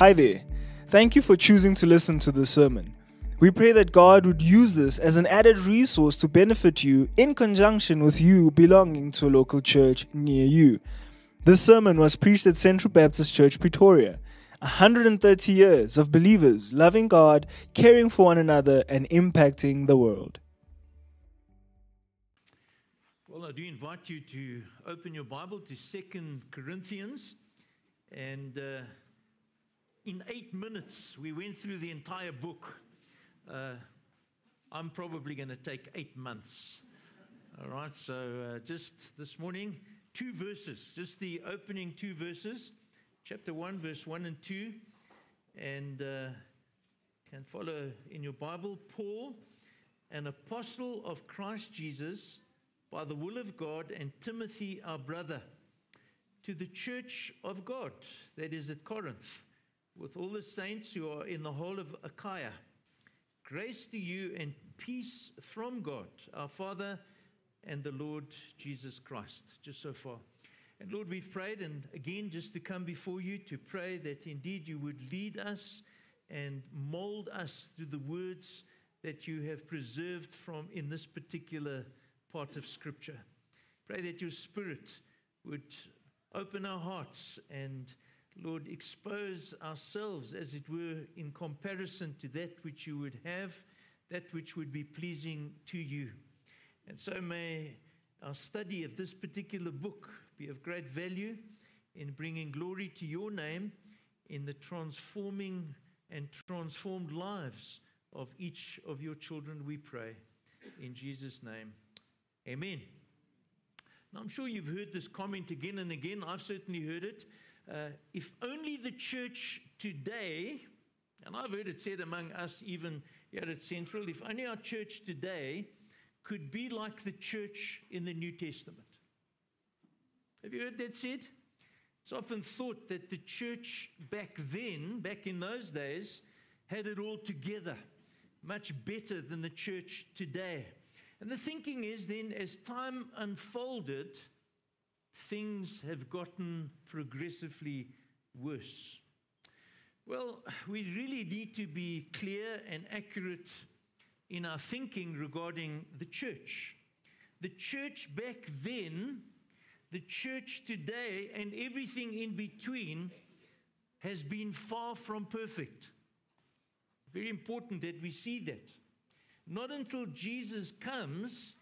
Hi there. Thank you for choosing to listen to this sermon. We pray that God would use this as an added resource to benefit you in conjunction with you belonging to a local church near you. This sermon was preached at Central Baptist Church, Pretoria. 130 years of believers loving God, caring for one another, and impacting the world. Well, I do invite you to open your Bible to Second Corinthians and. Uh, in eight minutes, we went through the entire book. Uh, I'm probably going to take eight months. All right, so uh, just this morning, two verses, just the opening two verses, chapter 1, verse 1 and 2, and uh, can follow in your Bible. Paul, an apostle of Christ Jesus, by the will of God, and Timothy, our brother, to the church of God that is at Corinth with all the saints who are in the whole of Achaia. Grace to you and peace from God, our Father, and the Lord Jesus Christ. Just so far. And Lord, we've prayed, and again, just to come before you to pray that indeed you would lead us and mold us through the words that you have preserved from in this particular part of Scripture. Pray that your Spirit would open our hearts and Lord, expose ourselves, as it were, in comparison to that which you would have, that which would be pleasing to you. And so may our study of this particular book be of great value in bringing glory to your name in the transforming and transformed lives of each of your children, we pray. In Jesus' name, amen. Now, I'm sure you've heard this comment again and again. I've certainly heard it. Uh, if only the church today, and I've heard it said among us even here at Central, if only our church today could be like the church in the New Testament. Have you heard that said? It's often thought that the church back then, back in those days, had it all together, much better than the church today. And the thinking is then, as time unfolded, things have gotten progressively worse. Well, we really need to be clear and accurate in our thinking regarding the church. The church back then, the church today, and everything in between has been far from perfect. Very important that we see that. Not until Jesus comes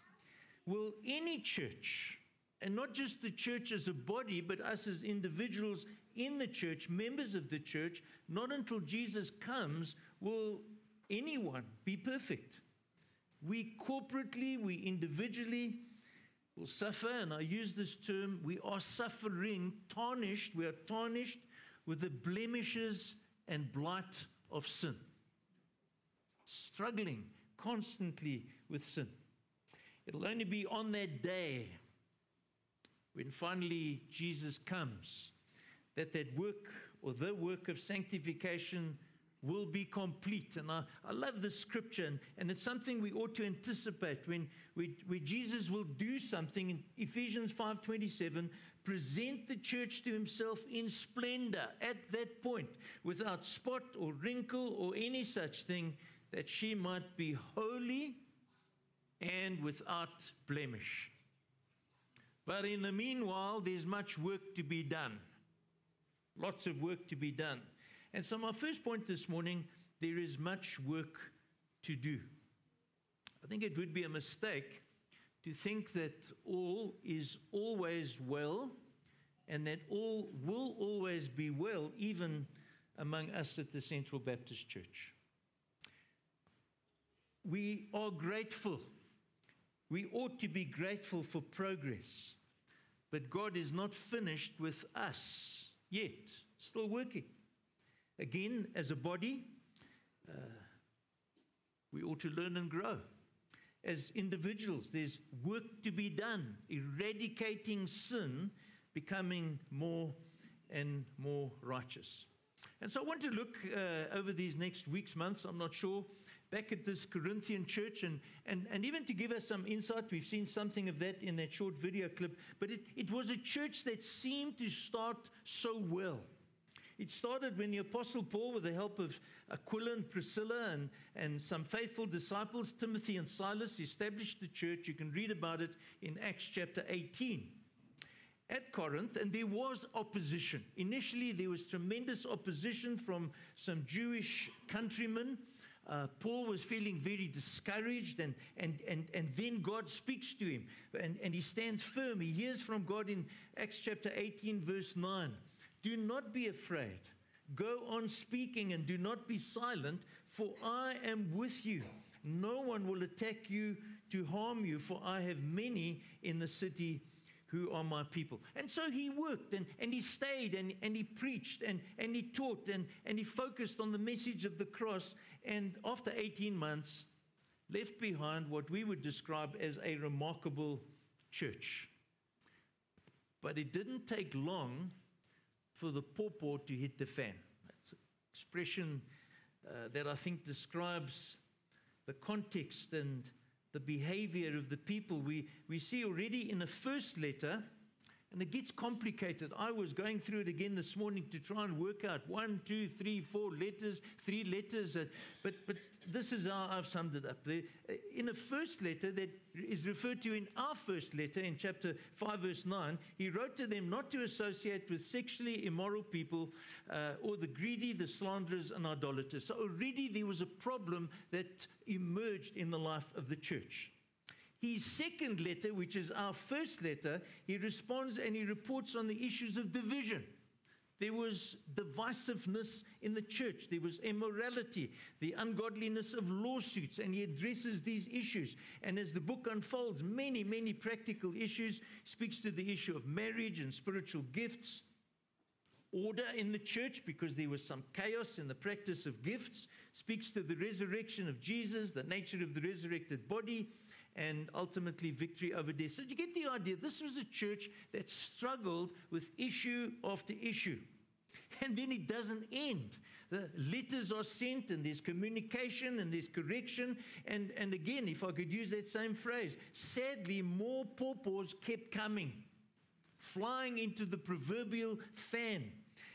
will any church and not just the church as a body, but us as individuals in the church, members of the church, not until Jesus comes will anyone be perfect. We corporately, we individually will suffer, and I use this term, we are suffering, tarnished, we are tarnished with the blemishes and blight of sin. Struggling constantly with sin. It'll only be on that day when finally Jesus comes, that that work or the work of sanctification will be complete. And I, I love this scripture, and, and it's something we ought to anticipate when, we, when Jesus will do something in Ephesians 5.27, present the church to himself in splendor at that point, without spot or wrinkle or any such thing, that she might be holy and without blemish. But in the meanwhile, there's much work to be done. Lots of work to be done. And so, my first point this morning there is much work to do. I think it would be a mistake to think that all is always well and that all will always be well, even among us at the Central Baptist Church. We are grateful we ought to be grateful for progress. But God is not finished with us yet, still working. Again, as a body, uh, we ought to learn and grow. As individuals, there's work to be done, eradicating sin, becoming more and more righteous. And so I want to look uh, over these next weeks, months, I'm not sure, back at this Corinthian church and, and, and even to give us some insight, we've seen something of that in that short video clip, but it, it was a church that seemed to start so well. It started when the Apostle Paul, with the help of Aquila and Priscilla and, and some faithful disciples, Timothy and Silas, established the church. You can read about it in Acts chapter 18 at Corinth, and there was opposition. Initially, there was tremendous opposition from some Jewish countrymen. Uh, Paul was feeling very discouraged, and, and, and, and then God speaks to him, and, and he stands firm. He hears from God in Acts chapter 18, verse 9. Do not be afraid. Go on speaking and do not be silent, for I am with you. No one will attack you to harm you, for I have many in the city who are my people. And so he worked and, and he stayed and, and he preached and, and he taught and, and he focused on the message of the cross. And after 18 months, left behind what we would describe as a remarkable church. But it didn't take long for the pawpaw to hit the fan. That's an expression uh, that I think describes the context and the behavior of the people. We, we see already in the first letter, and it gets complicated. I was going through it again this morning to try and work out one, two, three, four letters, three letters. But, but this is how I've summed it up. Uh, in the first letter that is referred to in our first letter in chapter 5, verse 9, he wrote to them not to associate with sexually immoral people uh, or the greedy, the slanderers, and idolaters. So already there was a problem that emerged in the life of the church. His second letter, which is our first letter, he responds and he reports on the issues of division. There was divisiveness in the church. There was immorality, the ungodliness of lawsuits, and he addresses these issues. And as the book unfolds, many, many practical issues, speaks to the issue of marriage and spiritual gifts, order in the church because there was some chaos in the practice of gifts, speaks to the resurrection of Jesus, the nature of the resurrected body, and ultimately victory over death. So you get the idea. This was a church that struggled with issue after issue. And then it doesn't end. The letters are sent, and there's communication, and there's correction. And, and again, if I could use that same phrase, sadly, more pawpaws kept coming, flying into the proverbial fan.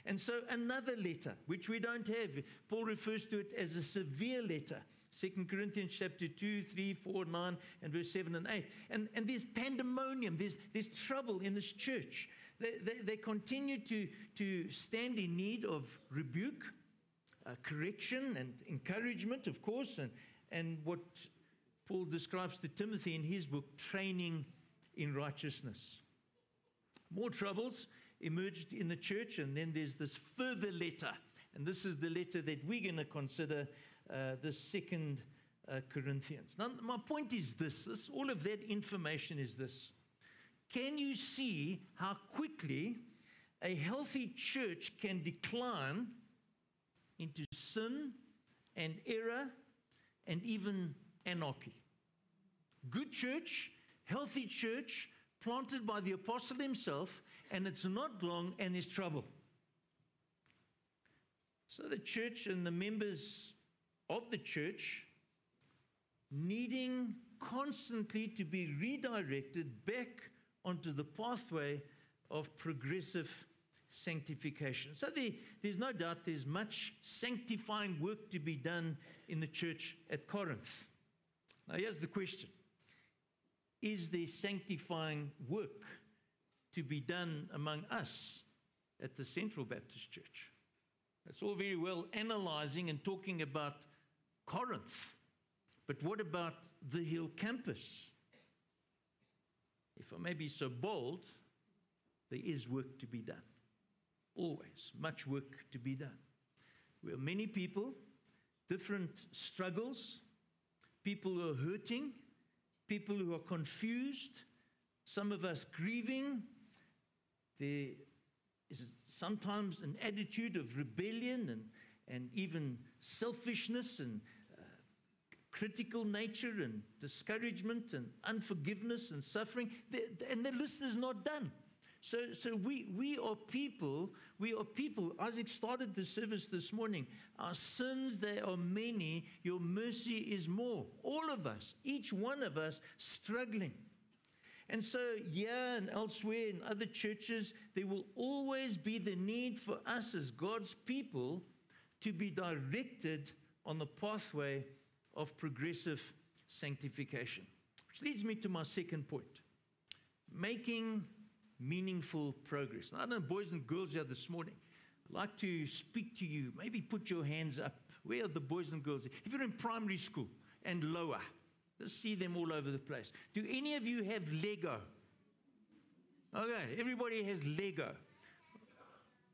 And so another letter, which we don't have, Paul refers to it as a severe letter. Second Corinthians chapter 2, 3, 4, 9, and verse 7 and 8. And, and there's pandemonium, there's, there's trouble in this church. They, they, they continue to, to stand in need of rebuke, uh, correction, and encouragement, of course, and, and what Paul describes to Timothy in his book, training in righteousness. More troubles emerged in the church, and then there's this further letter. And this is the letter that we're going to consider uh, the second uh, Corinthians. Now, my point is this, this all of that information is this. Can you see how quickly a healthy church can decline into sin and error and even anarchy? Good church, healthy church, planted by the apostle himself, and it's not long and there's trouble. So the church and the members of the church needing constantly to be redirected back onto the pathway of progressive sanctification. So there, there's no doubt there's much sanctifying work to be done in the church at Corinth. Now, here's the question Is there sanctifying work to be done among us at the Central Baptist Church? It's all very well analyzing and talking about Corinth. But what about the Hill campus? If I may be so bold, there is work to be done. Always, much work to be done. We are many people, different struggles, people who are hurting, people who are confused, some of us grieving. There is sometimes an attitude of rebellion and, and even selfishness and critical nature and discouragement and unforgiveness and suffering, and the list is not done. So, so we, we are people, we are people. Isaac started the service this morning. Our sins, they are many. Your mercy is more. All of us, each one of us struggling. And so, here and elsewhere in other churches, there will always be the need for us as God's people to be directed on the pathway of progressive sanctification. Which leads me to my second point making meaningful progress. Now, I know boys and girls here this morning. I'd like to speak to you. Maybe put your hands up. Where are the boys and girls? If you're in primary school and lower, let's see them all over the place. Do any of you have Lego? Okay, everybody has Lego.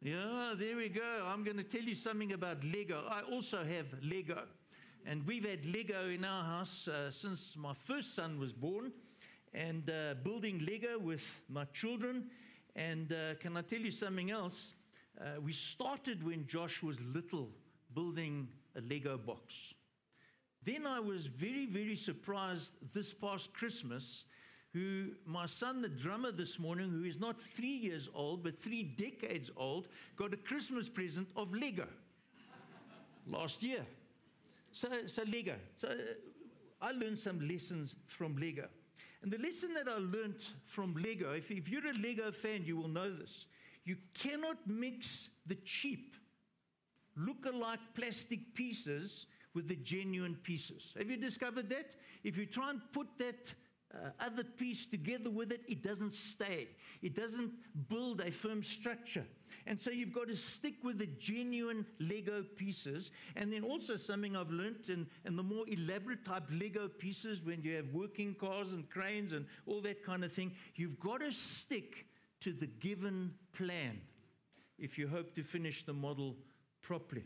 Yeah, there we go. I'm going to tell you something about Lego. I also have Lego. And we've had Lego in our house uh, since my first son was born and uh, building Lego with my children. And uh, can I tell you something else? Uh, we started when Josh was little, building a Lego box. Then I was very, very surprised this past Christmas. Who my son, the drummer this morning, who is not three years old but three decades old, got a Christmas present of Lego last year. So, so Lego. So uh, I learned some lessons from Lego. And the lesson that I learned from Lego, if, if you're a Lego fan, you will know this. You cannot mix the cheap, look-alike plastic pieces with the genuine pieces. Have you discovered that? If you try and put that uh, other piece together with it, it doesn't stay. It doesn't build a firm structure. And so you've got to stick with the genuine Lego pieces. And then also something I've learned in, in the more elaborate type Lego pieces, when you have working cars and cranes and all that kind of thing, you've got to stick to the given plan if you hope to finish the model properly.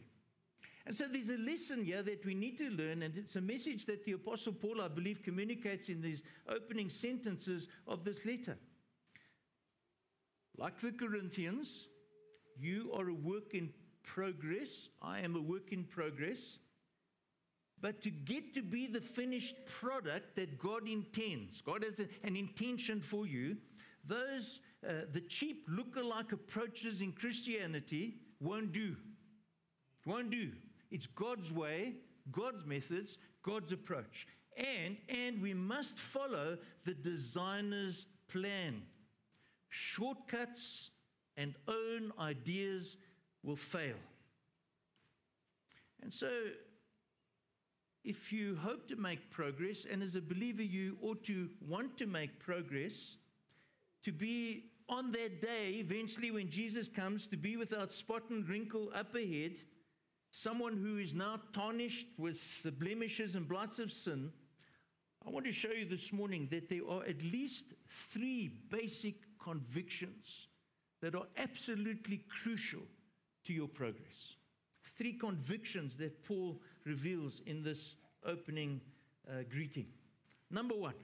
And so there's a lesson here that we need to learn, and it's a message that the Apostle Paul, I believe, communicates in these opening sentences of this letter. Like the Corinthians, you are a work in progress. I am a work in progress. But to get to be the finished product that God intends, God has an intention for you, those, uh, the cheap look-alike approaches in Christianity won't do. Won't do. It's God's way, God's methods, God's approach. And, and we must follow the designer's plan. Shortcuts and own ideas will fail. And so, if you hope to make progress, and as a believer, you ought to want to make progress, to be on that day, eventually, when Jesus comes, to be without spot and wrinkle up ahead, someone who is now tarnished with the blemishes and blights of sin. I want to show you this morning that there are at least three basic convictions that are absolutely crucial to your progress. Three convictions that Paul reveals in this opening uh, greeting. Number one,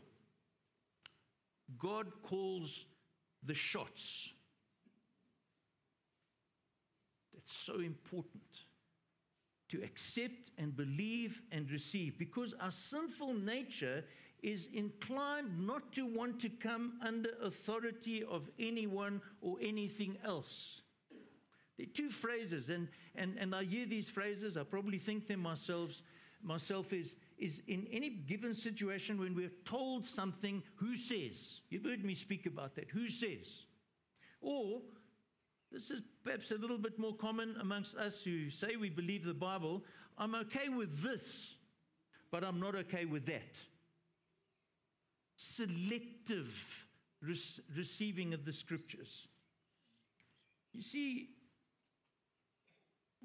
God calls the shots. That's so important to accept and believe and receive because our sinful nature is inclined not to want to come under authority of anyone or anything else. There are two phrases, and, and, and I hear these phrases, I probably think them myself, myself is, is in any given situation when we're told something, who says? You've heard me speak about that. Who says? Or, this is perhaps a little bit more common amongst us who say we believe the Bible. I'm okay with this, but I'm not okay with that selective receiving of the scriptures. You see,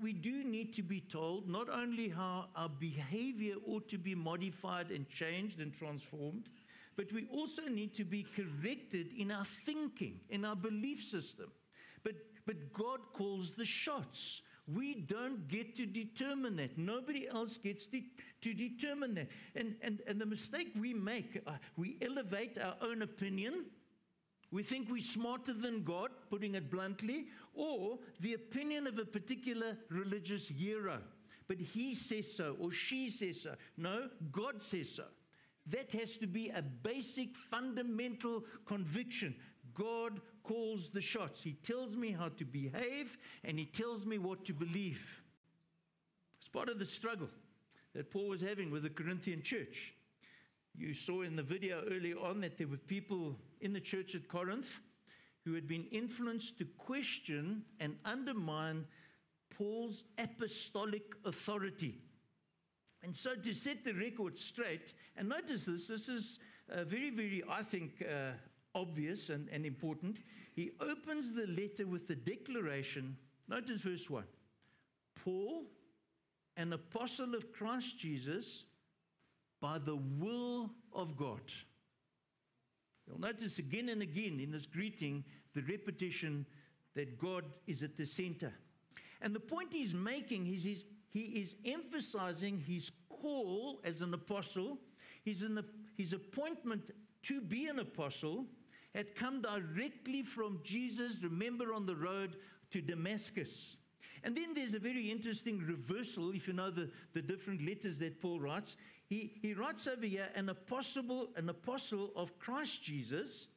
we do need to be told not only how our behavior ought to be modified and changed and transformed, but we also need to be corrected in our thinking, in our belief system. But, but God calls the shots. We don't get to determine that. Nobody else gets to, determine that. And, and, and the mistake we make, uh, we elevate our own opinion. We think we're smarter than God, putting it bluntly, or the opinion of a particular religious hero. But he says so, or she says so. No, God says so. That has to be a basic, fundamental conviction. God calls the shots. He tells me how to behave and He tells me what to believe. It's part of the struggle that Paul was having with the Corinthian church. You saw in the video earlier on that there were people in the church at Corinth who had been influenced to question and undermine Paul's apostolic authority. And so, to set the record straight, and notice this, this is uh, very, very, I think, uh, obvious and, and important. He opens the letter with the declaration. Notice verse 1 Paul, an apostle of Christ Jesus, by the will of God. You'll notice again and again in this greeting the repetition that God is at the center. And the point he's making is he's, he is emphasizing his call as an apostle, his, his appointment to be an apostle had come directly from Jesus, remember, on the road to Damascus. And then there's a very interesting reversal, if you know the, the different letters that Paul writes. He, he writes over here an apostle, an apostle of Christ Jesus,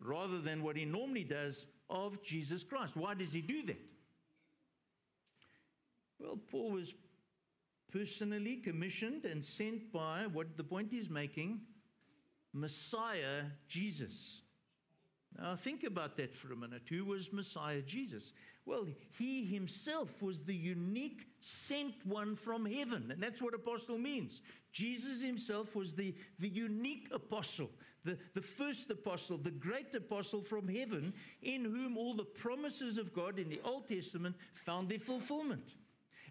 rather than what he normally does of Jesus Christ. Why does he do that? Well, Paul was personally commissioned and sent by what the point he's making Messiah Jesus. Now, think about that for a minute. Who was Messiah Jesus? Well, he himself was the unique sent one from heaven. And that's what apostle means. Jesus himself was the, the unique apostle, the, the first apostle, the great apostle from heaven, in whom all the promises of God in the Old Testament found their fulfillment.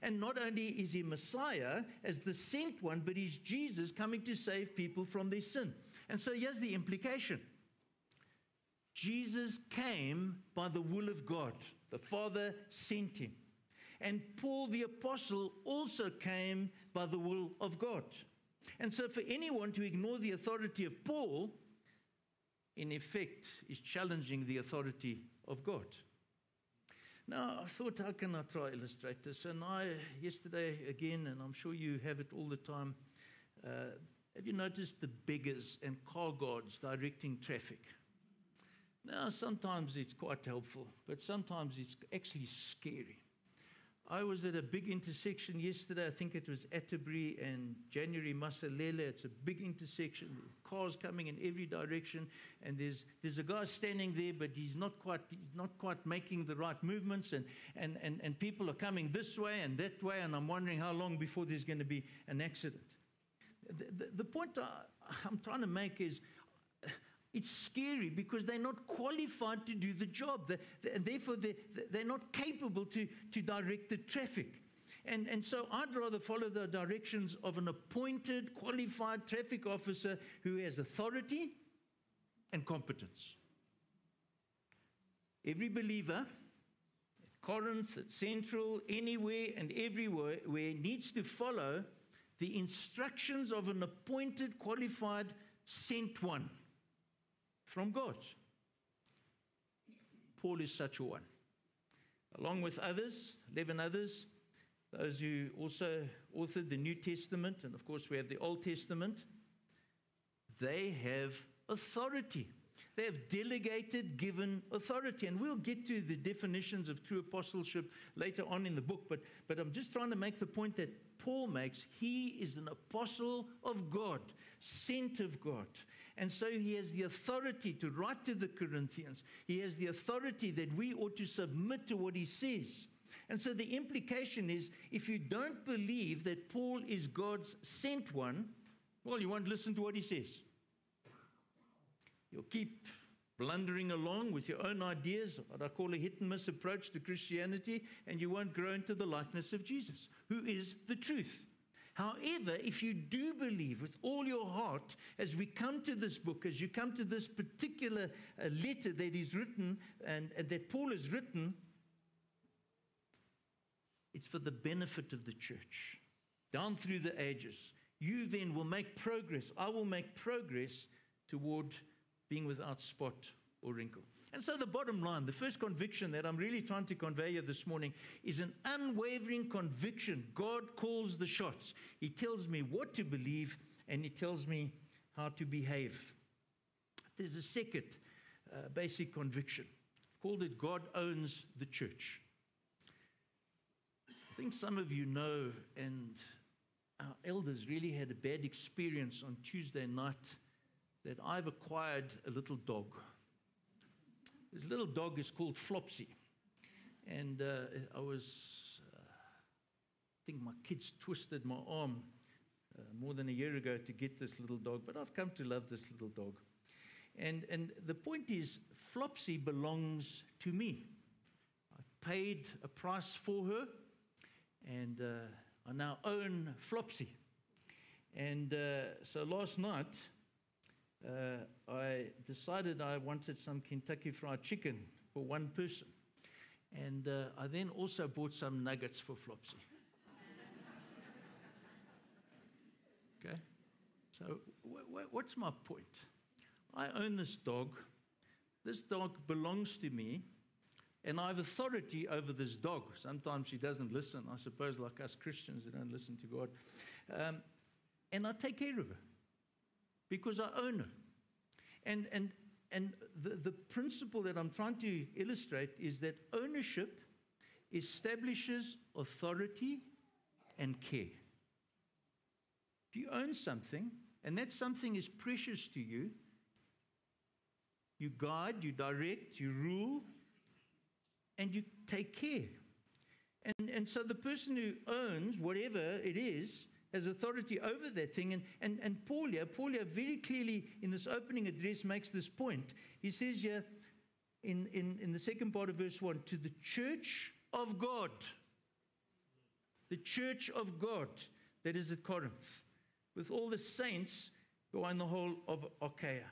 And not only is he Messiah as the sent one, but he's Jesus coming to save people from their sin. And so here's the implication Jesus came by the will of God, the Father sent him. And Paul the Apostle also came by the will of God. And so, for anyone to ignore the authority of Paul, in effect, is challenging the authority of God. Now, I thought, how can I try to illustrate this? And I, yesterday again, and I'm sure you have it all the time, uh, have you noticed the beggars and car guards directing traffic? Now, sometimes it's quite helpful, but sometimes it's actually scary. I was at a big intersection yesterday. I think it was Atterbury and January Masilela. It's a big intersection. Cars coming in every direction, and there's there's a guy standing there, but he's not quite he's not quite making the right movements, and and and, and people are coming this way and that way, and I'm wondering how long before there's going to be an accident. The, the, point I, I'm trying to make is it's scary because they're not qualified to do the job. and therefore, they're, they're not capable to, to direct the traffic. And, and so I'd rather follow the directions of an appointed, qualified traffic officer who has authority and competence. Every believer at Corinth, at Central, anywhere and everywhere needs to follow the instructions of an appointed, qualified, sent one from God. Paul is such a one. Along with others, 11 others, those who also authored the New Testament, and of course we have the Old Testament, they have authority. They have delegated, given authority. And we'll get to the definitions of true apostleship later on in the book, but, but I'm just trying to make the point that Paul makes. He is an apostle of God, sent of God. And so he has the authority to write to the Corinthians. He has the authority that we ought to submit to what he says. And so the implication is if you don't believe that Paul is God's sent one, well, you won't listen to what he says. You'll keep blundering along with your own ideas, what I call a hit and miss approach to Christianity, and you won't grow into the likeness of Jesus, who is the truth. However, if you do believe with all your heart, as we come to this book, as you come to this particular uh, letter that is written and, and that Paul has written, it's for the benefit of the church down through the ages. You then will make progress. I will make progress toward being without spot or wrinkle. And so, the bottom line, the first conviction that I'm really trying to convey here this morning is an unwavering conviction. God calls the shots. He tells me what to believe and He tells me how to behave. There's a second uh, basic conviction. I've called it God owns the church. I think some of you know, and our elders really had a bad experience on Tuesday night that I've acquired a little dog. This little dog is called Flopsy. And uh, I was, uh, I think my kids twisted my arm uh, more than a year ago to get this little dog, but I've come to love this little dog. And, and the point is, Flopsy belongs to me. I paid a price for her, and uh, I now own Flopsy. And uh, so last night, uh, I decided I wanted some Kentucky Fried Chicken for one person. And uh, I then also bought some nuggets for Flopsy. okay? So, what's my point? I own this dog. This dog belongs to me, and I have authority over this dog. Sometimes she doesn't listen, I suppose, like us Christians who don't listen to God. Um, and I take care of her because I own it. And, and, and the, the principle that I'm trying to illustrate is that ownership establishes authority and care. If you own something, and that something is precious to you, you guide, you direct, you rule, and you take care. And, and so the person who owns whatever it is has authority over that thing. And, and, and Paul here, Paul here very clearly in this opening address makes this point. He says here in, in, in the second part of verse 1 to the church of God, the church of God that is at Corinth, with all the saints who are in the whole of Achaia.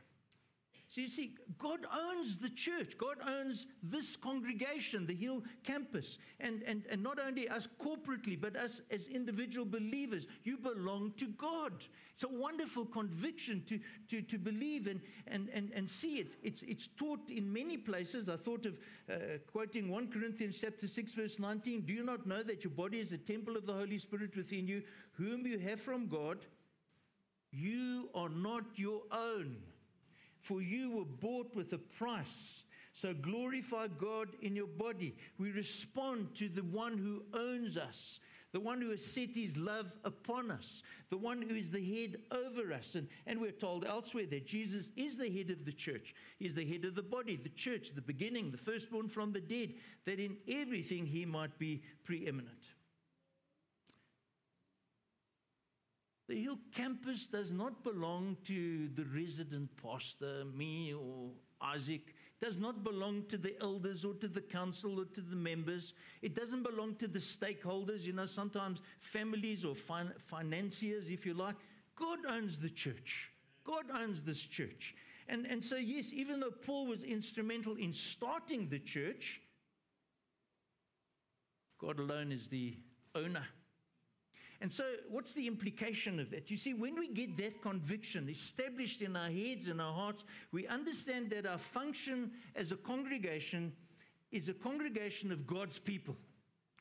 So you see, God owns the church. God owns this congregation, the Hill campus. And, and, and not only us corporately, but us as individual believers. You belong to God. It's a wonderful conviction to, to, to believe and, and, and, and see it. It's, it's taught in many places. I thought of uh, quoting 1 Corinthians chapter 6, verse 19. Do you not know that your body is a temple of the Holy Spirit within you, whom you have from God? You are not your own for you were bought with a price. So glorify God in your body. We respond to the one who owns us, the one who has set his love upon us, the one who is the head over us. And, and we're told elsewhere that Jesus is the head of the church. He's the head of the body, the church, the beginning, the firstborn from the dead, that in everything he might be preeminent. The Hill campus does not belong to the resident pastor, me or Isaac. It does not belong to the elders or to the council or to the members. It doesn't belong to the stakeholders, you know, sometimes families or fin- financiers, if you like. God owns the church. God owns this church. And, and so, yes, even though Paul was instrumental in starting the church, God alone is the owner and so, what's the implication of that? You see, when we get that conviction established in our heads and our hearts, we understand that our function as a congregation is a congregation of God's people.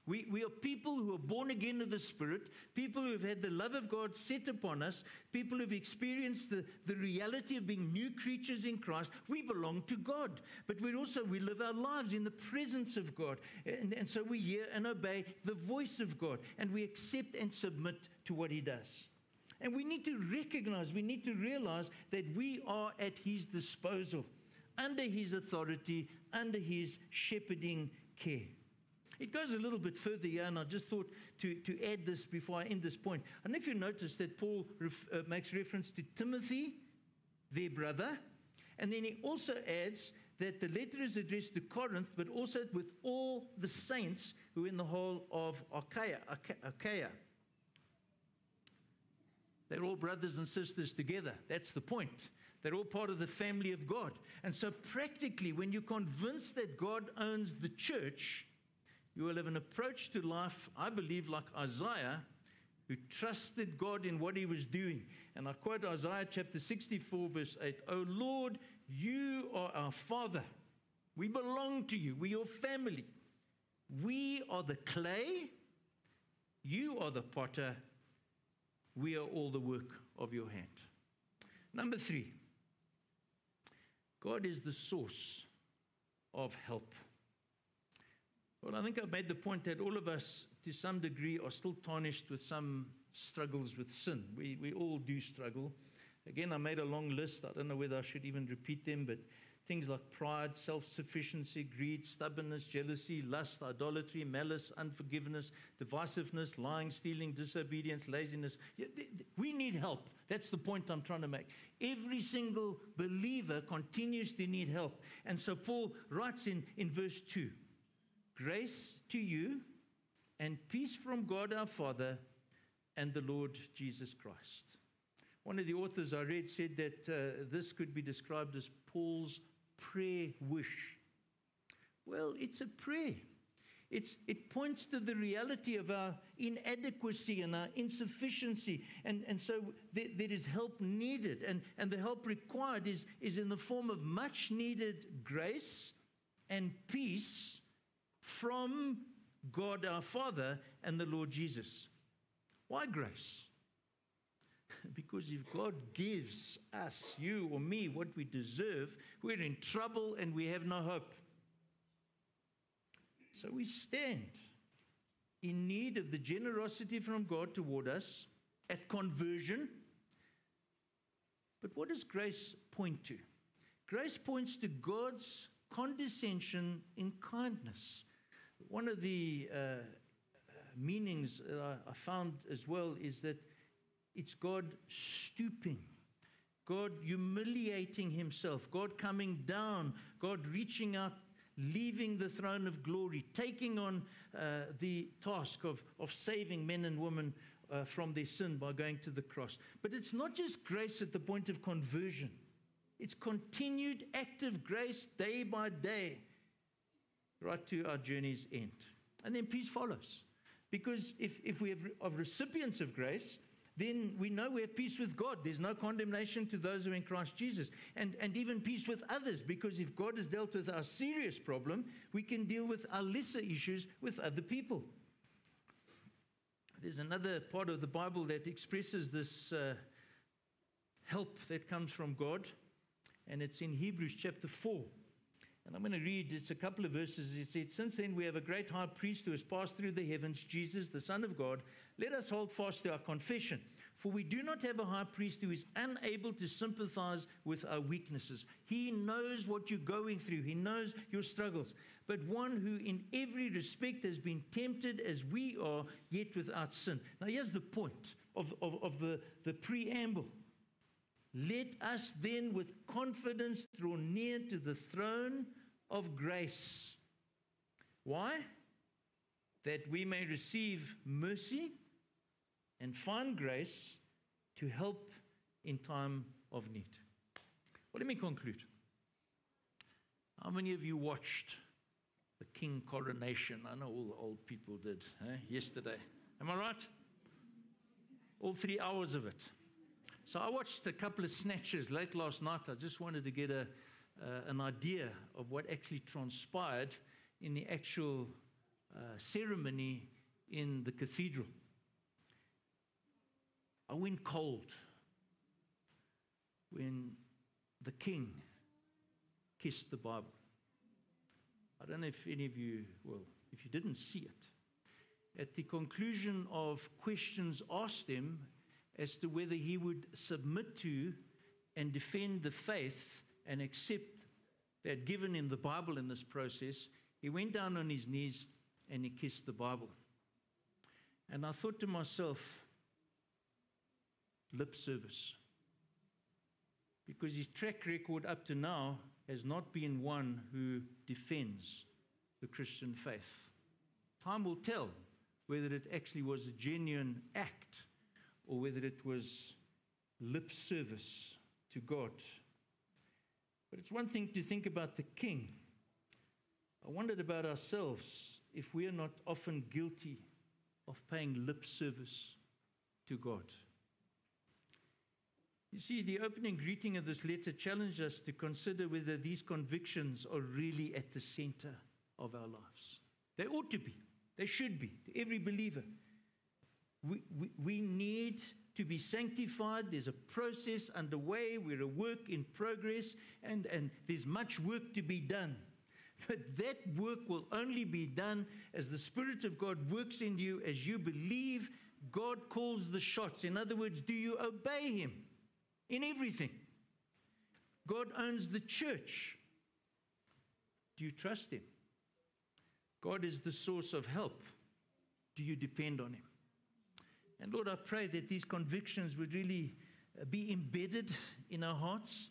We, we are people who are born again of the Spirit, people who have had the love of God set upon us, people who have experienced the, the reality of being new creatures in Christ. We belong to God, but we also we live our lives in the presence of God. And, and so we hear and obey the voice of God, and we accept and submit to what He does. And we need to recognize, we need to realize that we are at His disposal, under His authority, under His shepherding care. It goes a little bit further here, and I just thought to, to add this before I end this point. And if you notice that Paul ref, uh, makes reference to Timothy, their brother, and then he also adds that the letter is addressed to Corinth, but also with all the saints who are in the whole of Achaia. Achaia. They're all brothers and sisters together. That's the point. They're all part of the family of God. And so, practically, when you're convinced that God owns the church, you will have an approach to life, I believe, like Isaiah, who trusted God in what he was doing. And I quote Isaiah chapter 64, verse 8 O Lord, you are our Father. We belong to you. We're your family. We are the clay. You are the potter. We are all the work of your hand. Number three, God is the source of help. Well, I think I've made the point that all of us, to some degree, are still tarnished with some struggles with sin. We, we all do struggle. Again, I made a long list. I don't know whether I should even repeat them, but things like pride, self sufficiency, greed, stubbornness, jealousy, lust, idolatry, malice, unforgiveness, divisiveness, lying, stealing, disobedience, laziness. We need help. That's the point I'm trying to make. Every single believer continues to need help. And so Paul writes in, in verse 2 Grace to you and peace from God our Father and the Lord Jesus Christ. One of the authors I read said that uh, this could be described as Paul's prayer wish. Well, it's a prayer. It's, it points to the reality of our inadequacy and our insufficiency. And, and so there, there is help needed. And, and the help required is, is in the form of much needed grace and peace from God our Father and the Lord Jesus. Why grace? because if God gives us, you or me, what we deserve, we're in trouble and we have no hope. So we stand in need of the generosity from God toward us at conversion. But what does grace point to? Grace points to God's condescension in kindness. One of the uh, meanings I found as well is that it's God stooping, God humiliating himself, God coming down, God reaching out, leaving the throne of glory, taking on uh, the task of, of saving men and women uh, from their sin by going to the cross. But it's not just grace at the point of conversion, it's continued active grace day by day, right to our journey's end. And then peace follows. Because if, if we have of recipients of grace, then we know we have peace with God. There's no condemnation to those who are in Christ Jesus. And, and even peace with others, because if God has dealt with our serious problem, we can deal with our lesser issues with other people. There's another part of the Bible that expresses this uh, help that comes from God, and it's in Hebrews chapter 4. And I'm going to read, it's a couple of verses. It said, Since then we have a great high priest who has passed through the heavens, Jesus, the Son of God. Let us hold fast to our confession. For we do not have a high priest who is unable to sympathize with our weaknesses. He knows what you're going through, he knows your struggles. But one who, in every respect, has been tempted as we are, yet without sin. Now, here's the point of, of, of the, the preamble. Let us then with confidence draw near to the throne of grace. Why? That we may receive mercy and find grace to help in time of need. Well, let me conclude. How many of you watched the king coronation? I know all the old people did eh? yesterday. Am I right? All three hours of it. So I watched a couple of snatches late last night. I just wanted to get a, uh, an idea of what actually transpired in the actual uh, ceremony in the cathedral. I went cold when the king kissed the Bible. I don't know if any of you, well, if you didn't see it. At the conclusion of questions asked him as to whether he would submit to and defend the faith and accept that given him the Bible in this process, he went down on his knees and he kissed the Bible. And I thought to myself, lip service. Because his track record up to now has not been one who defends the Christian faith. Time will tell whether it actually was a genuine act or whether it was lip service to God. But it's one thing to think about the king. I wondered about ourselves if we are not often guilty of paying lip service to God. You see, the opening greeting of this letter challenged us to consider whether these convictions are really at the center of our lives. They ought to be, they should be, to every believer. We, we, need to be sanctified. There's a process underway. We're a work in progress, and, and there's much work to be done. But that work will only be done as the Spirit of God works in you, as you believe God calls the shots. In other words, do you obey Him in everything? God owns the church. Do you trust Him? God is the source of help. Do you depend on Him? And Lord, I pray that these convictions would really uh, be embedded in our hearts,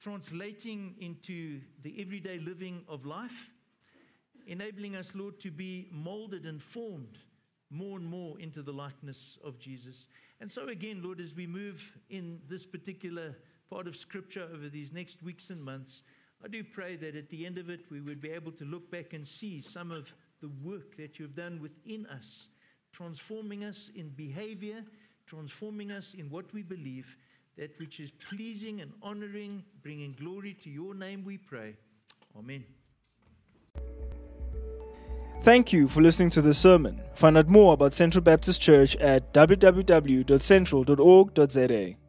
translating into the everyday living of life, enabling us, Lord, to be molded and formed more and more into the likeness of Jesus. And so, again, Lord, as we move in this particular part of Scripture over these next weeks and months, I do pray that at the end of it, we would be able to look back and see some of the work that you've done within us, transforming us in behavior, transforming us in what we believe, that which is pleasing and honoring, bringing glory to your name, we pray. Amen. Thank you for listening to this sermon. Find out more about Central Baptist Church at www.central.org.za.